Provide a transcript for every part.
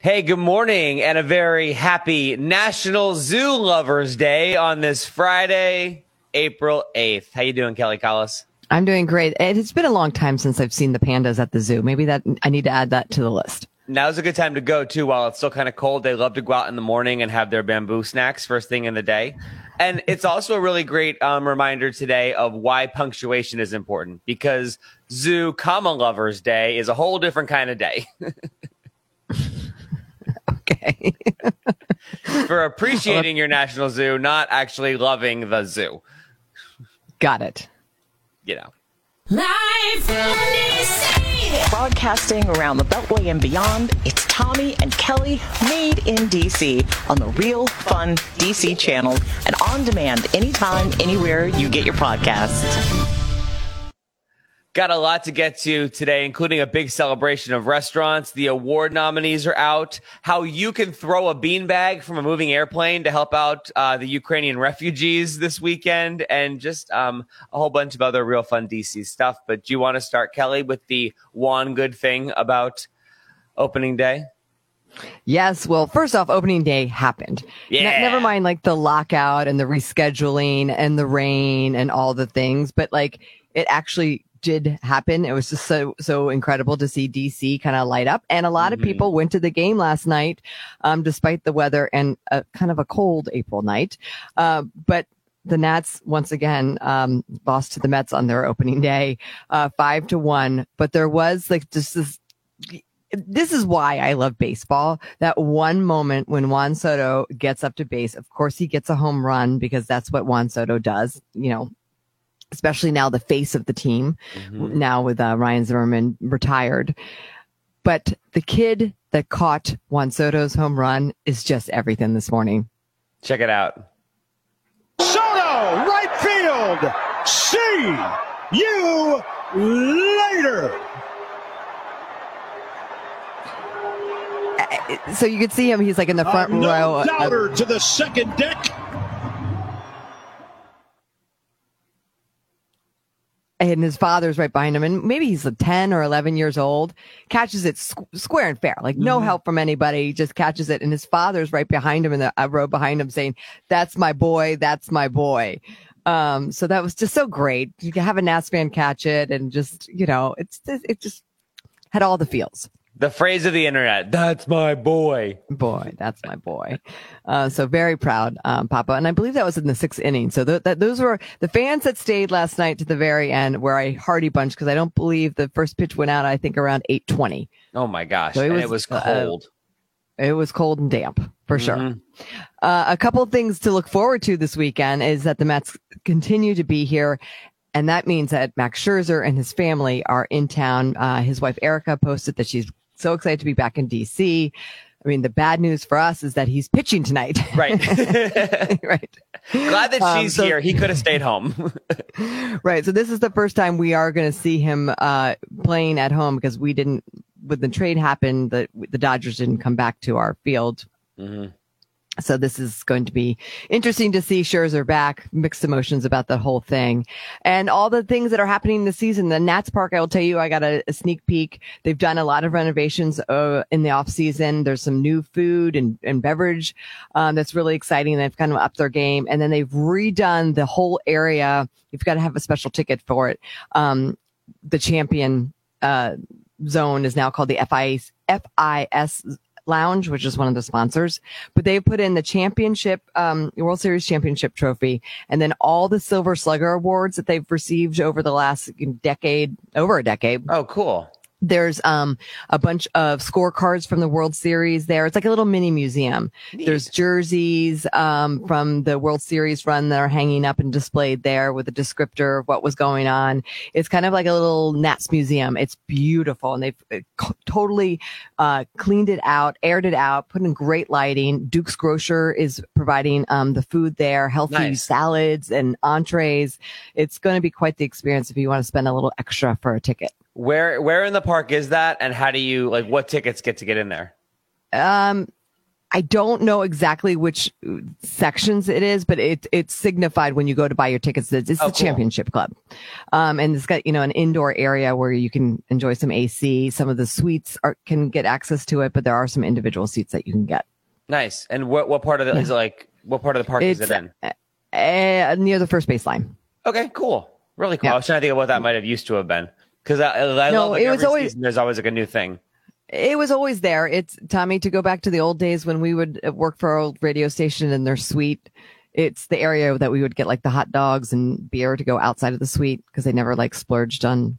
Hey, good morning and a very happy National Zoo Lovers Day on this Friday, April 8th. How you doing, Kelly Collis? I'm doing great. It's been a long time since I've seen the pandas at the zoo. Maybe that I need to add that to the list. Now's a good time to go too while it's still kind of cold. They love to go out in the morning and have their bamboo snacks first thing in the day. And it's also a really great um, reminder today of why punctuation is important because Zoo Comma Lovers Day is a whole different kind of day. okay. For appreciating your national zoo, not actually loving the zoo. Got it. You know. Live from DC. Broadcasting around the Beltway and beyond, it's Tommy and Kelly made in DC on the Real Fun DC channel and on demand anytime, anywhere you get your podcasts. Got a lot to get to today, including a big celebration of restaurants. The award nominees are out. How you can throw a beanbag from a moving airplane to help out uh, the Ukrainian refugees this weekend, and just um, a whole bunch of other real fun DC stuff. But do you want to start, Kelly, with the one good thing about opening day? Yes. Well, first off, opening day happened. Yeah. Ne- never mind like the lockout and the rescheduling and the rain and all the things, but like it actually did happen. It was just so so incredible to see DC kind of light up, and a lot Mhm. of people went to the game last night, um, despite the weather and a, kind of a cold April night. Uh, but the Nats once again um, lost to the Mets on their opening day, uh, five to one. But there was like just this. This is why I love baseball. That one moment when Juan Soto gets up to base, of course he gets a home run because that's what Juan Soto does. You know, especially now the face of the team Mhm. now with uh, Ryan Zimmerman retired. But the kid that caught Juan Soto's home run is just everything this morning. Check it out. Soto, right field. See you later. Uh, So you could see him. He's like in the front Uh, no row. of- doubter to the second deck. And his father's right behind him. And maybe he's like 10 or 11 years old, catches it squ- square and fair, like no help from anybody, just catches it. And his father's right behind him in the uh, row behind him saying, that's my boy. That's my boy. Um, so that was just so great. You can have a Nats fan catch it and just, you know, it's, it just had all the feels. The phrase of the internet. That's my boy. Boy, that's my boy. Uh, so very proud, um, Papa. And I believe that was in the sixth inning. So th- that those were the fans that stayed last night to the very end were a hearty bunch because I don't believe the first pitch went out, I think around 820. Oh my gosh. So it and was, it was uh, cold. It was cold and damp for sure. Mhm. Uh, a couple of things to look forward to this weekend is that the Mets continue to be here. And that means that Max Scherzer and his family are in town. Uh, his wife Erica posted that she's so excited to be back in DC. I mean, the bad news for us is that he's pitching tonight. Right. right. Glad that Um, she's so- here. He could have stayed home. Right. So this is the first time we are going to see him uh, playing at home because we didn't, when the trade happened, the the Dodgers didn't come back to our field. Mhm. So this is going to be interesting to see Scherzer back. Mixed emotions about the whole thing, and all the things that are happening this season. The Nats Park, I will tell you, I got a, a sneak peek. They've done a lot of renovations uh, in the off season. There's some new food and, and beverage um, that's really exciting. They've kind of upped their game, and then they've redone the whole area. You've got to have a special ticket for it. Um, the champion uh, zone is now called the FIS, FIS Lounge, which is one of the sponsors. But they put in the championship, um, World Series championship trophy, and then all the Silver Slugger awards that they've received over the last decade, over a decade. Oh, cool. There's um a bunch of scorecards from the World Series there. It's like a little mini museum. There's jerseys um from the World Series run that are hanging up and displayed there with a descriptor of what was going on. It's kind of like a little Nats museum. It's beautiful and they've uh, totally uh cleaned it out, aired it out, put in great lighting. Duke's Grocer is providing um the food there, healthy Nice. salads and entrees. It's going to be quite the experience if you want to spend a little extra for a ticket. Where where in the park is that, and how do you like? What tickets get to get in there? Um, I don't know exactly which uh, sections it is, but it it's signified when you go to buy your tickets. It's, it's Oh, the cool. championship club, um, and it's got you know an indoor area where you can enjoy some AC. Some of the suites are, can get access to it, but there are some individual seats that you can get. Nice. And what what part of the is it like? What part of the park is it in? uh, near the first baseline. Okay, cool. Really cool. Yeah. I was trying to think of what that might have used to have been because I, I No, love like it was always- season, there's always like a new thing. It was always there. It's Tommy to go back to the old days when we would uh, work for our old radio station in their suite. It's the area that we would get like the hot dogs and beer to go outside of the suite because they never like splurged on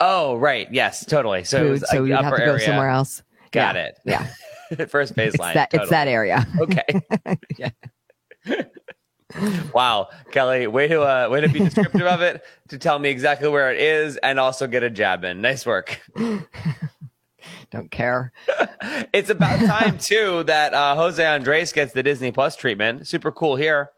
Oh, right. Yes, totally. So it food. was, So like, you'd have to go area. somewhere else. Got Yeah. it. Yeah. First It's baseline. that, it's that area. Okay. yeah. wow, Kelly, way to uh, way to be descriptive of it, to tell me exactly where it is, and also get a jab in. Nice work. Don't care. It's about time too that uh, Jose Andres gets the Disney Plus treatment. Super cool here.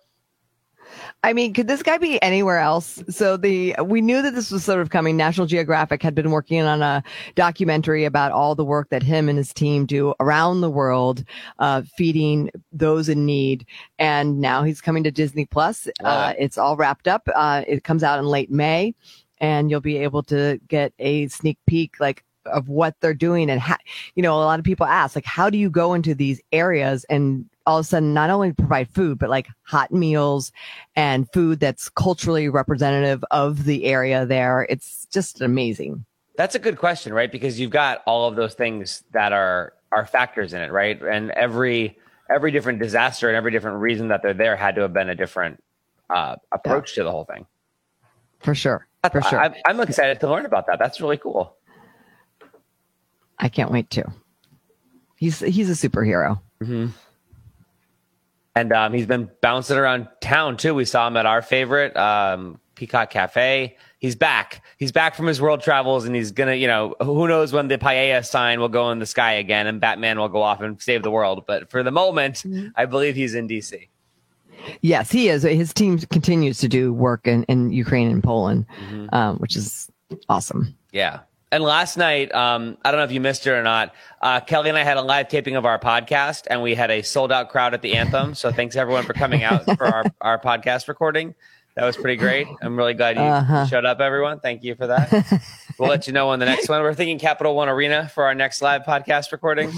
I mean, could this guy be anywhere else? So the we knew that this was sort of coming. National Geographic had been working on a documentary about all the work that him and his team do around the world, uh, feeding those in need. And now he's coming to Disney Plus. Uh, it's all wrapped up. Uh, it comes out in late May, and you'll be able to get a sneak peek, like of what they're doing and how you know a lot of people ask like how do you go into these areas and all of a sudden not only provide food but like hot meals and food that's culturally representative of the area there it's just amazing That's a good question, right? Because you've got all of those things that are are factors in it, right? And every every different disaster and every different reason that they're there had to have been a different uh, approach to the whole thing. for sure for sure I, I'm excited to learn about that. That's really cool. i can't wait to he's he's a superhero And um, he's been bouncing around town too. We saw him at our favorite um, Peacock Cafe. He's back. He's back from his world travels, and he's gonna, you know, who knows when the Paella sign will go in the sky again, and Batman will go off and save the world. But for the moment, I believe he's in DC. yes he is his team continues to do work in, in ukraine and poland um, which is awesome Yeah. And last night, um, I don't know if you missed it or not. Uh, Kelly and I had a live taping of our podcast, and we had a sold out crowd at the anthem. So thanks everyone for coming out for our, our podcast recording. That was pretty great. I'm really glad you Uh-huh. showed up, everyone. Thank you for that. we'll let you know on the next one. We're thinking Capital One Arena for our next live podcast recording.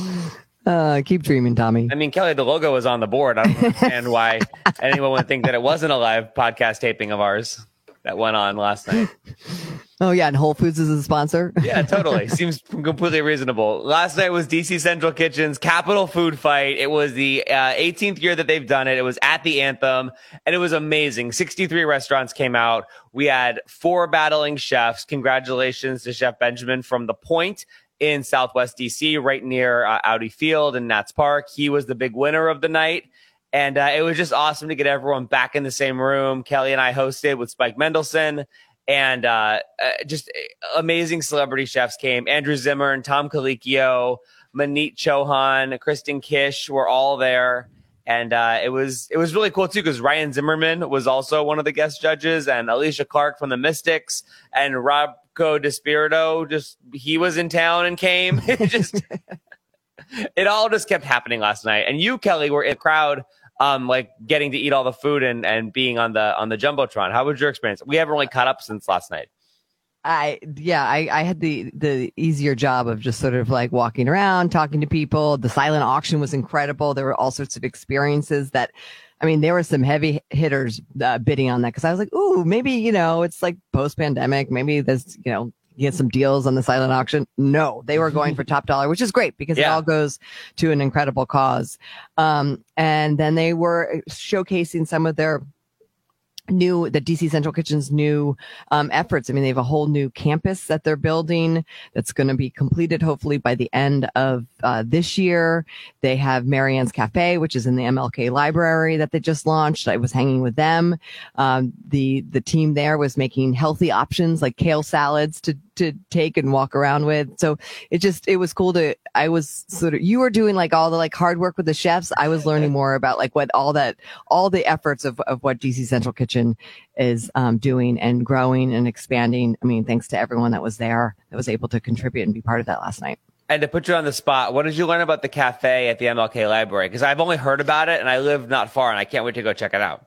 uh, keep dreaming tommy I mean, Kelly, the logo was on the board. I don't understand why anyone would think that it wasn't a live podcast taping of ours that went on last night. oh yeah and whole foods is a sponsor Yeah, totally. Seems completely reasonable. Last night was DC Central Kitchen's Capital Food Fight. It was the uh, 18th year that they've done it. It was at the Anthem, and it was amazing. 63 restaurants came out. We had four battling chefs. Congratulations to Chef Benjamin from The Point in Southwest DC, right near uh, Audi Field in Nats Park. He was the big winner of the night. And uh, it was just awesome to get everyone back in the same room. Kelly and I hosted with Spike Mendelsohn and uh, uh, just amazing celebrity chefs came. Andrew Zimmern and Tom Colicchio, Maneet Chauhan, Kristen Kish were all there. And uh, it was it was really cool too because Ryan Zimmerman was also one of the guest judges, and Alysha Clark from the Mystics, and Rocco DiSpirito just he was in town and came. It just it all just kept happening last night. And you, Kelly, were in the crowd, um, like getting to eat all the food and and being on the on the jumbotron. How was your experience? We haven't really caught up since last night. I yeah, I, I had the the easier job of just sort of like walking around, talking to people. The silent auction was incredible. There were all sorts of experiences that, I mean, there were some heavy hitters uh, bidding on that because I was like, ooh, maybe you know it's like post pandemic. Maybe there's you know get some deals on the silent auction. No, they were going for top dollar, which is great because it all goes to an incredible cause. Um, and then they were showcasing some of their new the DC Central Kitchen's new um, efforts. I mean, they have a whole new campus that they're building that's going to be completed hopefully by the end of uh, this year. They have Marianne's Cafe, which is in the MLK library that they just launched. I was hanging with them. Um, the the team there was making healthy options like kale salads to to take and walk around with. So it just it was cool to. I was sort of you were doing like all the like hard work with the chefs. I was learning more about like what all that all the efforts of of what DC Central Kitchen is um, doing and growing and expanding. I mean, thanks to everyone that was there that was able to contribute and be part of that last night. And to put you on the spot, what did you learn about the cafe at the MLK Library? Because I've only heard about it, and I live not far, and I can't wait to go check it out.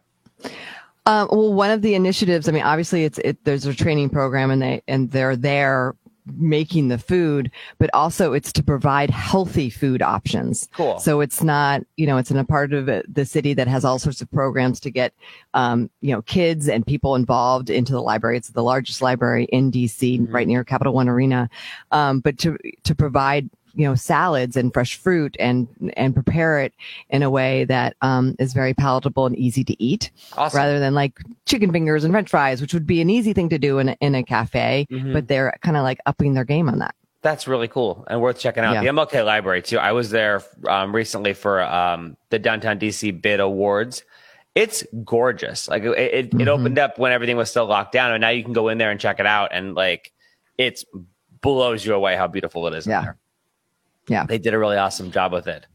Um, well, one of the initiatives, I mean, obviously it's, it, there's a training program and they, and they're there making the food, but also it's to provide healthy food options. Cool. So it's not, you know, it's in a part of the city that has all sorts of programs to get, um, you know, kids and people involved into the library. It's the largest library in DC, right near Capital One Arena. Um, but to, to provide, you know, salads and fresh fruit and, and prepare it in a way that, um, is very palatable and easy to eat Awesome. rather than like chicken fingers and french fries, which would be an easy thing to do in a, in a cafe, Mhm. but they're kind of like upping their game on that. That's really cool and worth checking out. Yeah. The MLK Library too. I was there um, recently for um, the Downtown DC Bid Awards. It's gorgeous. Like it, it, it Mhm. opened up when everything was still locked down, and now you can go in there and check it out, and like it blows you away how beautiful it is. in Yeah. Yeah. they did a really awesome job with it.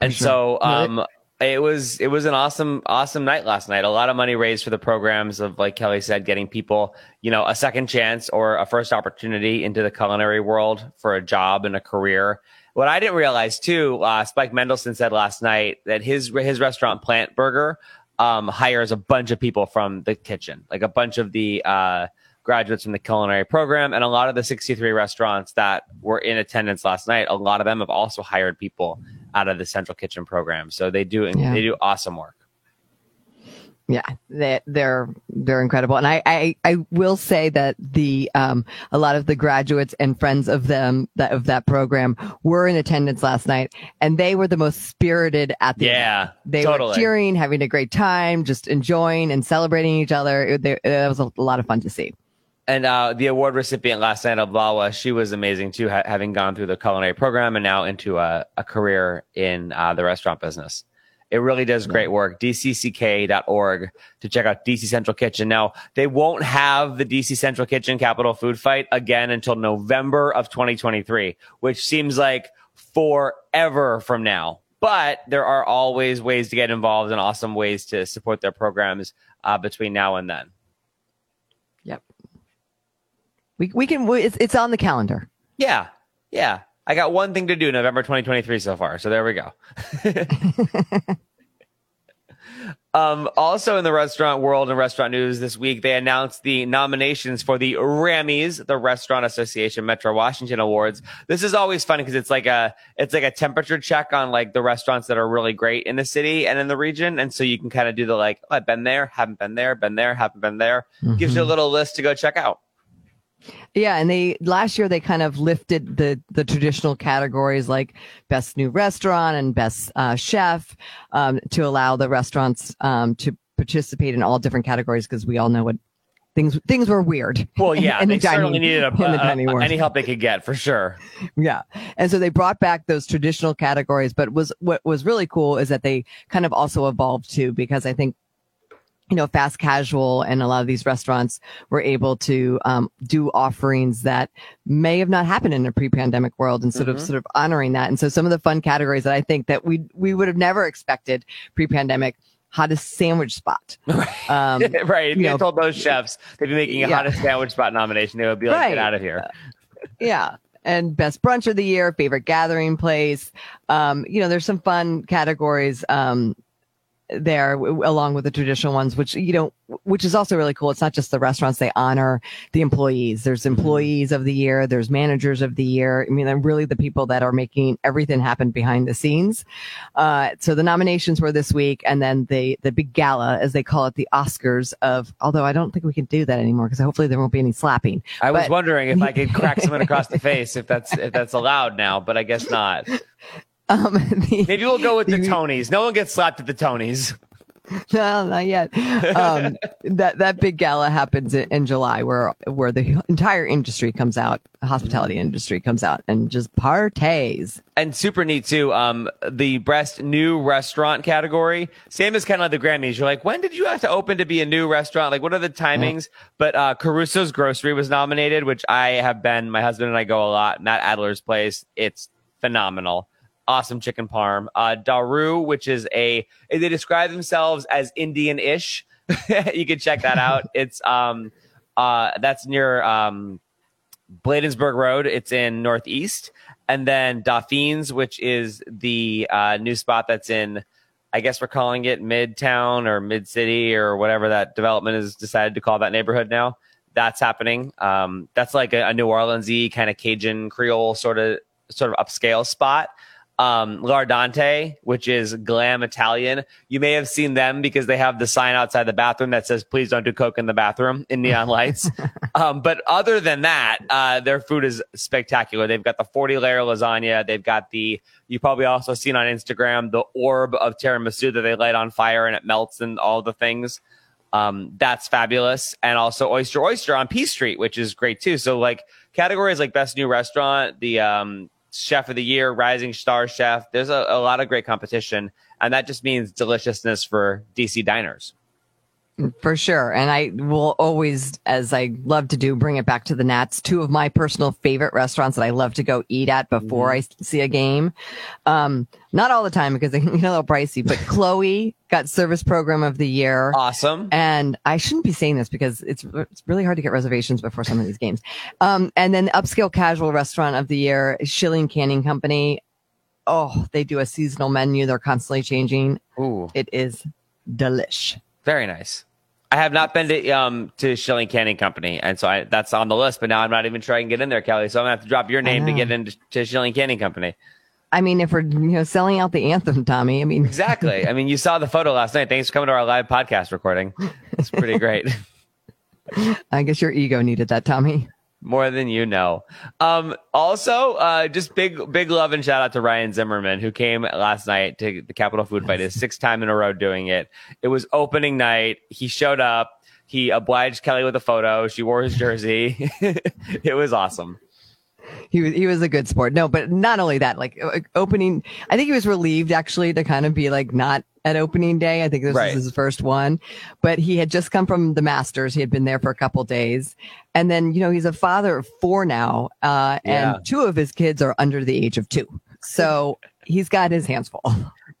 And sure. so, um, it was it was an awesome awesome night last night. A lot of money raised for the programs of like Kelly said, getting people you know a second chance or a first opportunity into the culinary world for a job and a career. What I didn't realize too, uh, Spike Mendelsohn said last night that his his restaurant Plant Burger um, hires a bunch of people from the kitchen, like a bunch of the uh, graduates from the culinary program, and a lot of the 63 restaurants that were in attendance last night. A lot of them have also hired people out of the central kitchen program, so they do Yeah. they do awesome work. Yeah, they, they're they're incredible, and I, I I will say that the um a lot of the graduates and friends of them that of that program were in attendance last night, and they were the most spirited at the event. Yeah, They totally. were cheering, having a great time, just enjoying and celebrating each other. It, they, it was a lot of fun to see. And uh, the award recipient last night, Ablawa, she was amazing too, ha- having gone through the culinary program and now into a, a career in uh, the restaurant business. It really does great work. DCCK.org to check out DC Central Kitchen. Now, they won't have the DC Central Kitchen Capital Food Fight again until November of 2023, which seems like forever from now. But there are always ways to get involved and awesome ways to support their programs uh, between now and then. We we can. we- It's it's on the calendar. Yeah. Yeah. I got one thing to do November 2023 so far. So there we go. um, also in the restaurant world and restaurant news this week, they announced the nominations for the Rammys, the Restaurant Association Metro Washington Awards. This is always fun because it's like a, it's like a temperature check on like the restaurants that are really great in the city and in the region. And so you can kind of do the like, oh, I've been there, haven't been there, been there, haven't been there. Gives you a little list to go check out. Yeah, and they last year they kind of lifted the the traditional categories like best new restaurant and best uh, chef um, to allow the restaurants um, to participate in all different categories because we all know what things things were weird. Well, yeah, in they the dining- certainly needed a, in the a- dining a- world. any help they could get for sure. Yeah. And so they brought back those traditional categories, but was what was really cool is that they kind of also evolved too, because I think, you know, fast casual and a lot of these restaurants were able to um, do offerings that may have not happened in a pre-pandemic world and sort of Mhm. sort of honoring that. And so some of the fun categories that I think that we we would have never expected pre-pandemic hottest sandwich spot. Um, right. You you, know, told those chefs they'd be making a Yeah. hottest sandwich spot nomination, they would be like, Right. get out of here. yeah and best brunch of the year favorite gathering place um you know there's some fun categories um there w- along with the traditional ones which you know which is also really cool. It's not just the restaurants they honor the employees. There's employees of the year there's managers of the year. I mean they're really the people that are making everything happen behind the scenes. Uh so the nominations were this week and then the the big gala as they call it the oscars of although i don't think we can do that anymore because hopefully there won't be any slapping. I was wondering if I could crack someone across the face if that's if that's allowed now, but I guess not. Um the, Maybe we'll go with the You- Tonys. No one gets slapped at the Tonys. No, not yet. Um, that that big gala happens in, in July, where where the entire industry comes out, hospitality industry comes out and just partays. And super neat too. Um, the best new restaurant category, same as kind of like the Grammys. You're like, when did you have to open to be a new restaurant? Like, what are the timings? But uh, Caruso's Grocery was nominated, which I have been. My husband and I go a lot. Matt Adler's place. It's phenomenal. Awesome chicken parm. Uh, Daru, which is a they describe themselves as Indian-ish. you can check that out. it's um, uh, that's near um, Bladensburg Road. It's in Northeast, and then Dauphines, which is the uh, new spot that's in. I guess we're calling it Midtown or Mid City or whatever that development has decided to call that neighborhood now. That's happening. Um, that's like a, a New Orleansy kind of Cajun Creole sort of sort of upscale spot um, L'Ardente, which is glam Italian. You may have seen them because they have the sign outside the bathroom that says, please don't do coke in the bathroom in neon lights. um, but other than that, uh, their food is spectacular. They've got the 40 layer lasagna. They've got the, you probably also seen on Instagram, the orb of tiramisu that they light on fire and it melts and all the things. Um, that's fabulous. And also Oyster Oyster on P Street, which is great too. So like categories like best new restaurant, the, um, chef of the year, rising star chef. There's a, a lot of great competition, and that just means deliciousness for DC diners. For sure. And I will always, as I love to do, bring it back to the Nats. Two of my personal favorite restaurants that I love to go eat at before I see a game. Um, not all the time because they can get a little pricey, but Chloe got service program of the year. Awesome. And I shouldn't be saying this because it's it's really hard to get reservations before some of these games. Um, and then upscale casual restaurant of the year, Shilling Canning Company. Oh, they do a seasonal menu. They're constantly changing. Ooh, It is delish. very nice. I have not been to um to Shilling Canning Company, and so I, that's on the list. But now I'm not even sure I can get in there, Kelly. So I'm gonna have to drop your name to get into to Shilling Canning Company. I mean, if we're you know selling out the anthem, Tommy. I mean, Exactly. I mean, you saw the photo last night. Thanks for coming to our live podcast recording. It's pretty great. I guess your ego needed that, Tommy. More than you know. Um, also, uh, just big, big love and shout out to Ryan Zimmerman, who came last night to the Capital Food Fight, his sixth time in a row doing it. It was opening night. He showed up. He obliged Kelly with a photo. She wore his jersey. it was awesome. He was he was a good sport. No, but not only that, like uh, opening. I think he was relieved actually to kind of be like not at opening day. I think this Right. was his first one, but he had just come from the Masters. He had been there for a couple days, and then you know he's a father of four now, uh, Yeah. and two of his kids are under the age of two. So he's got his hands full.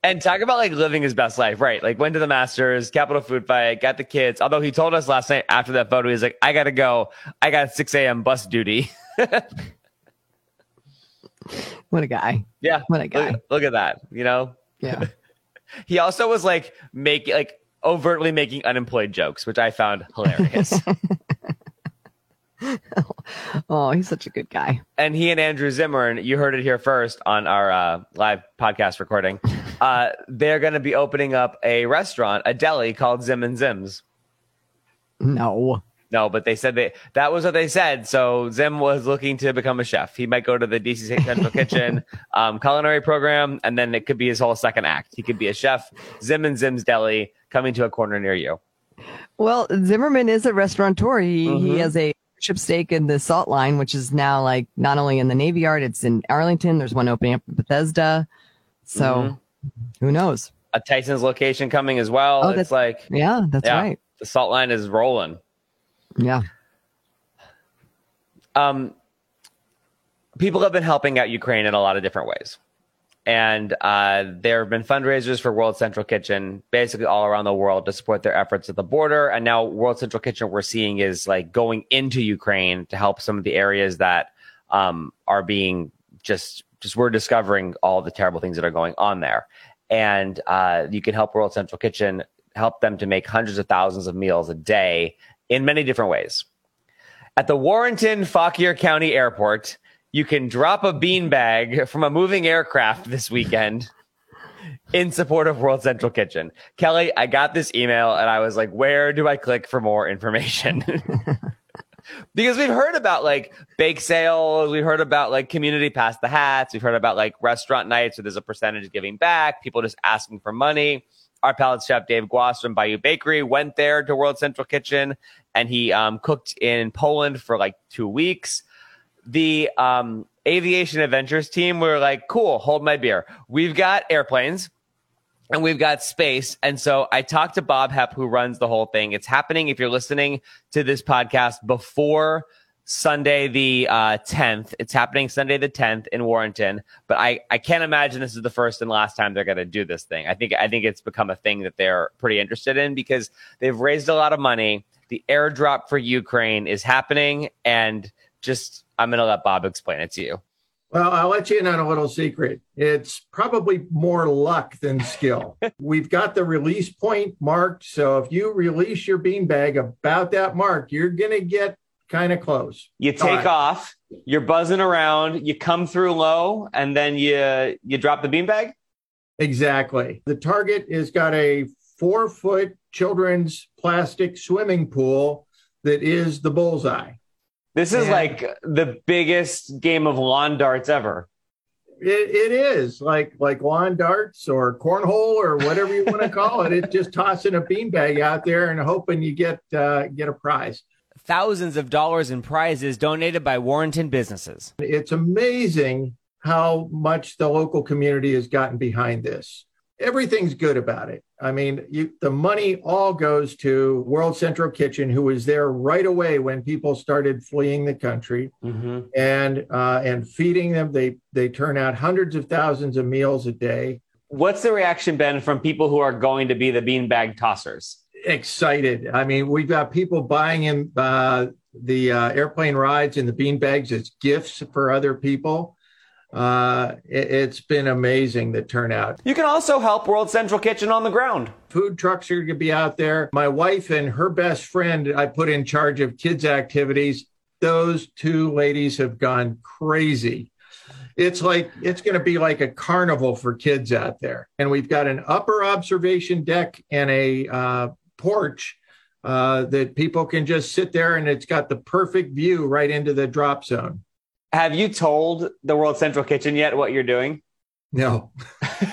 And talk about like living his best life, right? Like went to the Masters, Capital Food Fight, got the kids. Although he told us last night after that photo, he's like, I gotta go. I got 6 a.m. bus duty. What a guy! yeah. What a guy. Look, look at that. You know? Yeah. He also was like making like overtly making unemployed jokes, which I found hilarious. Oh, he's such a good guy. and he and Andrew Zimmern, you heard it here first on our uh, live podcast recording. Uh, they're going to be opening up a restaurant, a deli called Zim and Zims. No. No, but they said they that was what they said. So Zim was looking to become a chef. He might go to the DC Central Kitchen um, culinary program, and then it could be his whole second act. He could be a chef. Zim and Zim's Deli coming to a corner near you. Well, Zimmerman is a restaurateur. He Mhm. he has a ship steak in the Salt Line, which is now like not only in the Navy Yard, it's in Arlington. There's one opening up in Bethesda. So Mhm. who knows? A Tyson's location coming as well. Oh, it's that's- like Yeah, that's yeah, right. the salt line is rolling. Yeah. um, people have been helping out Ukraine in a lot of different ways. And uh, there have been fundraisers for World Central Kitchen basically all around the world to support their efforts at the border. And now World Central Kitchen, we're seeing is like going into Ukraine to help some of the areas that um, are being just, just we're discovering all the terrible things that are going on there. And uh, you can help World Central Kitchen help them to make hundreds of thousands of meals a day in many different ways. At the Warrenton Fauquier County Airport, you can drop a beanbag from a moving aircraft this weekend in support of World Central Kitchen. Kelly, I got this email and I was like, where do I click for more information? because we've heard about like bake sales, we've heard about like community pass the hats, we've heard about like restaurant nights where there's a percentage giving back, people just asking for money. Our palate chef Dave Guas from Bayou Bakery went there to World Central Kitchen and he um, cooked in Poland for like two weeks. The um, aviation adventures team were like, cool, hold my beer. We've got airplanes and we've got space. And so I talked to Bob Hepp, who runs the whole thing. It's happening if you're listening to this podcast before Sunday the uh, 10th. It's happening Sunday the 10th in Warrenton. But I, I can't imagine this is the first and last time they're going to do this thing. I think I think it's become a thing that they're pretty interested in because they've raised a lot of money. The airdrop for Ukraine is happening, and just I'm going to let Bob explain it to you. Well, I'll let you in on a little secret. It's probably more luck than skill. We've got the release point marked. So if you release your beanbag about that mark, you're going to get kind of close. You take Five. off, you're buzzing around, you come through low, and then you you drop the beanbag. Exactly. The target has got a four foot children's plastic swimming pool that is the bullseye. This is Yeah. like the biggest game of lawn darts ever. It, it is like like lawn darts or cornhole or whatever you want to call it. It's just tossing a beanbag out there and hoping you get uh, get a prize. Thousands of dollars in prizes donated by Warrenton businesses. It's amazing how much the local community has gotten behind this. Everything's good about it. I mean, you, the money all goes to World Central Kitchen, who was there right away when people started fleeing the country and uh, and feeding them. They they turn out hundreds of thousands of meals a day. What's the reaction been from people who are going to be the beanbag tossers? Excited. I mean, we've got people buying in uh, the uh, airplane rides and the bean bags as gifts for other people. Uh, it, it's been amazing the turnout. You can also help World Central Kitchen on the ground. Food trucks are going to be out there. My wife and her best friend, I put in charge of kids' activities. Those two ladies have gone crazy. It's like it's going to be like a carnival for kids out there. And we've got an upper observation deck and a uh, porch uh, that people can just sit there, and it's got the perfect view right into the drop zone. Have you told the World Central Kitchen yet what you're doing? No.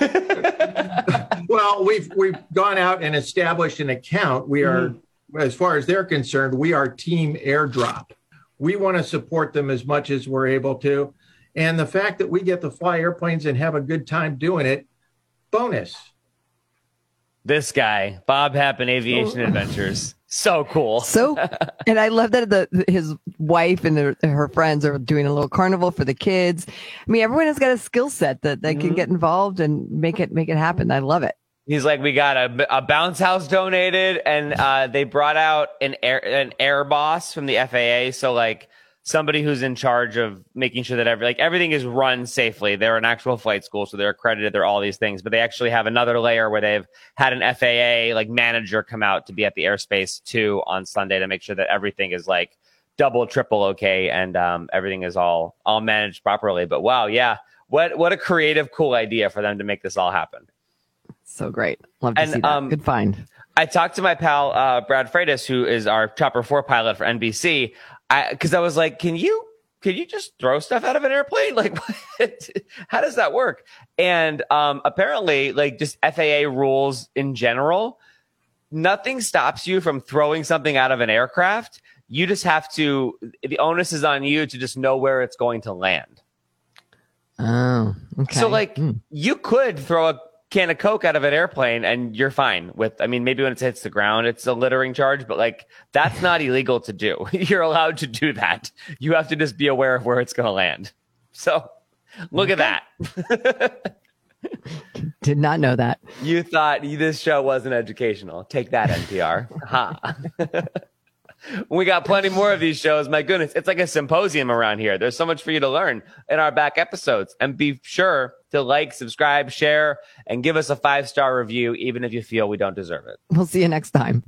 well, we've we've gone out and established an account. We are, as far as they're concerned, we are Team Airdrop. We want to support them as much as we're able to, and the fact that we get to fly airplanes and have a good time doing it, bonus. This guy, Bob Happen Aviation Adventures. So cool. So, and I love that the his wife and their, her friends are doing a little carnival for the kids. I mean, everyone has got a skill set that they can get involved and make it make it happen. I love it. He's like, we got a, a bounce house donated, and uh, they brought out an air an air boss from the FAA. So like somebody who's in charge of making sure that every like everything is run safely. They're an actual flight school, so they're accredited. They're all these things, but they actually have another layer where they've had an FAA like manager come out to be at the airspace too on Sunday to make sure that everything is like double, triple okay, and um, everything is all all managed properly. But wow, yeah, what what a creative, cool idea for them to make this all happen. So great. Love to And, see that. um, Good find. I talked to my pal uh, Brad Freitas, who is our Chopper Four pilot for NBC, because I, was like, "Can you can you just throw stuff out of an airplane? Like, what? how does that work?" And um, apparently, like just FAA rules in general, nothing stops you from throwing something out of an aircraft. You just have to. The onus is on you to just know where it's going to land. Oh, okay. So like Hmm. you could throw a can of Coke out of an airplane and you're fine with I mean maybe when it hits the ground it's a littering charge, but like that's not illegal to do. You're allowed to do that. You have to just be aware of where it's gonna land. So look at that. did not know that. You thought this show wasn't educational. Take that, NPR. ha. We got plenty more of these shows. My goodness, it's like a symposium around here. There's so much for you to learn in our back episodes. And be sure to like, subscribe, share, and give us a five star review, even if you feel we don't deserve it. We'll see you next time.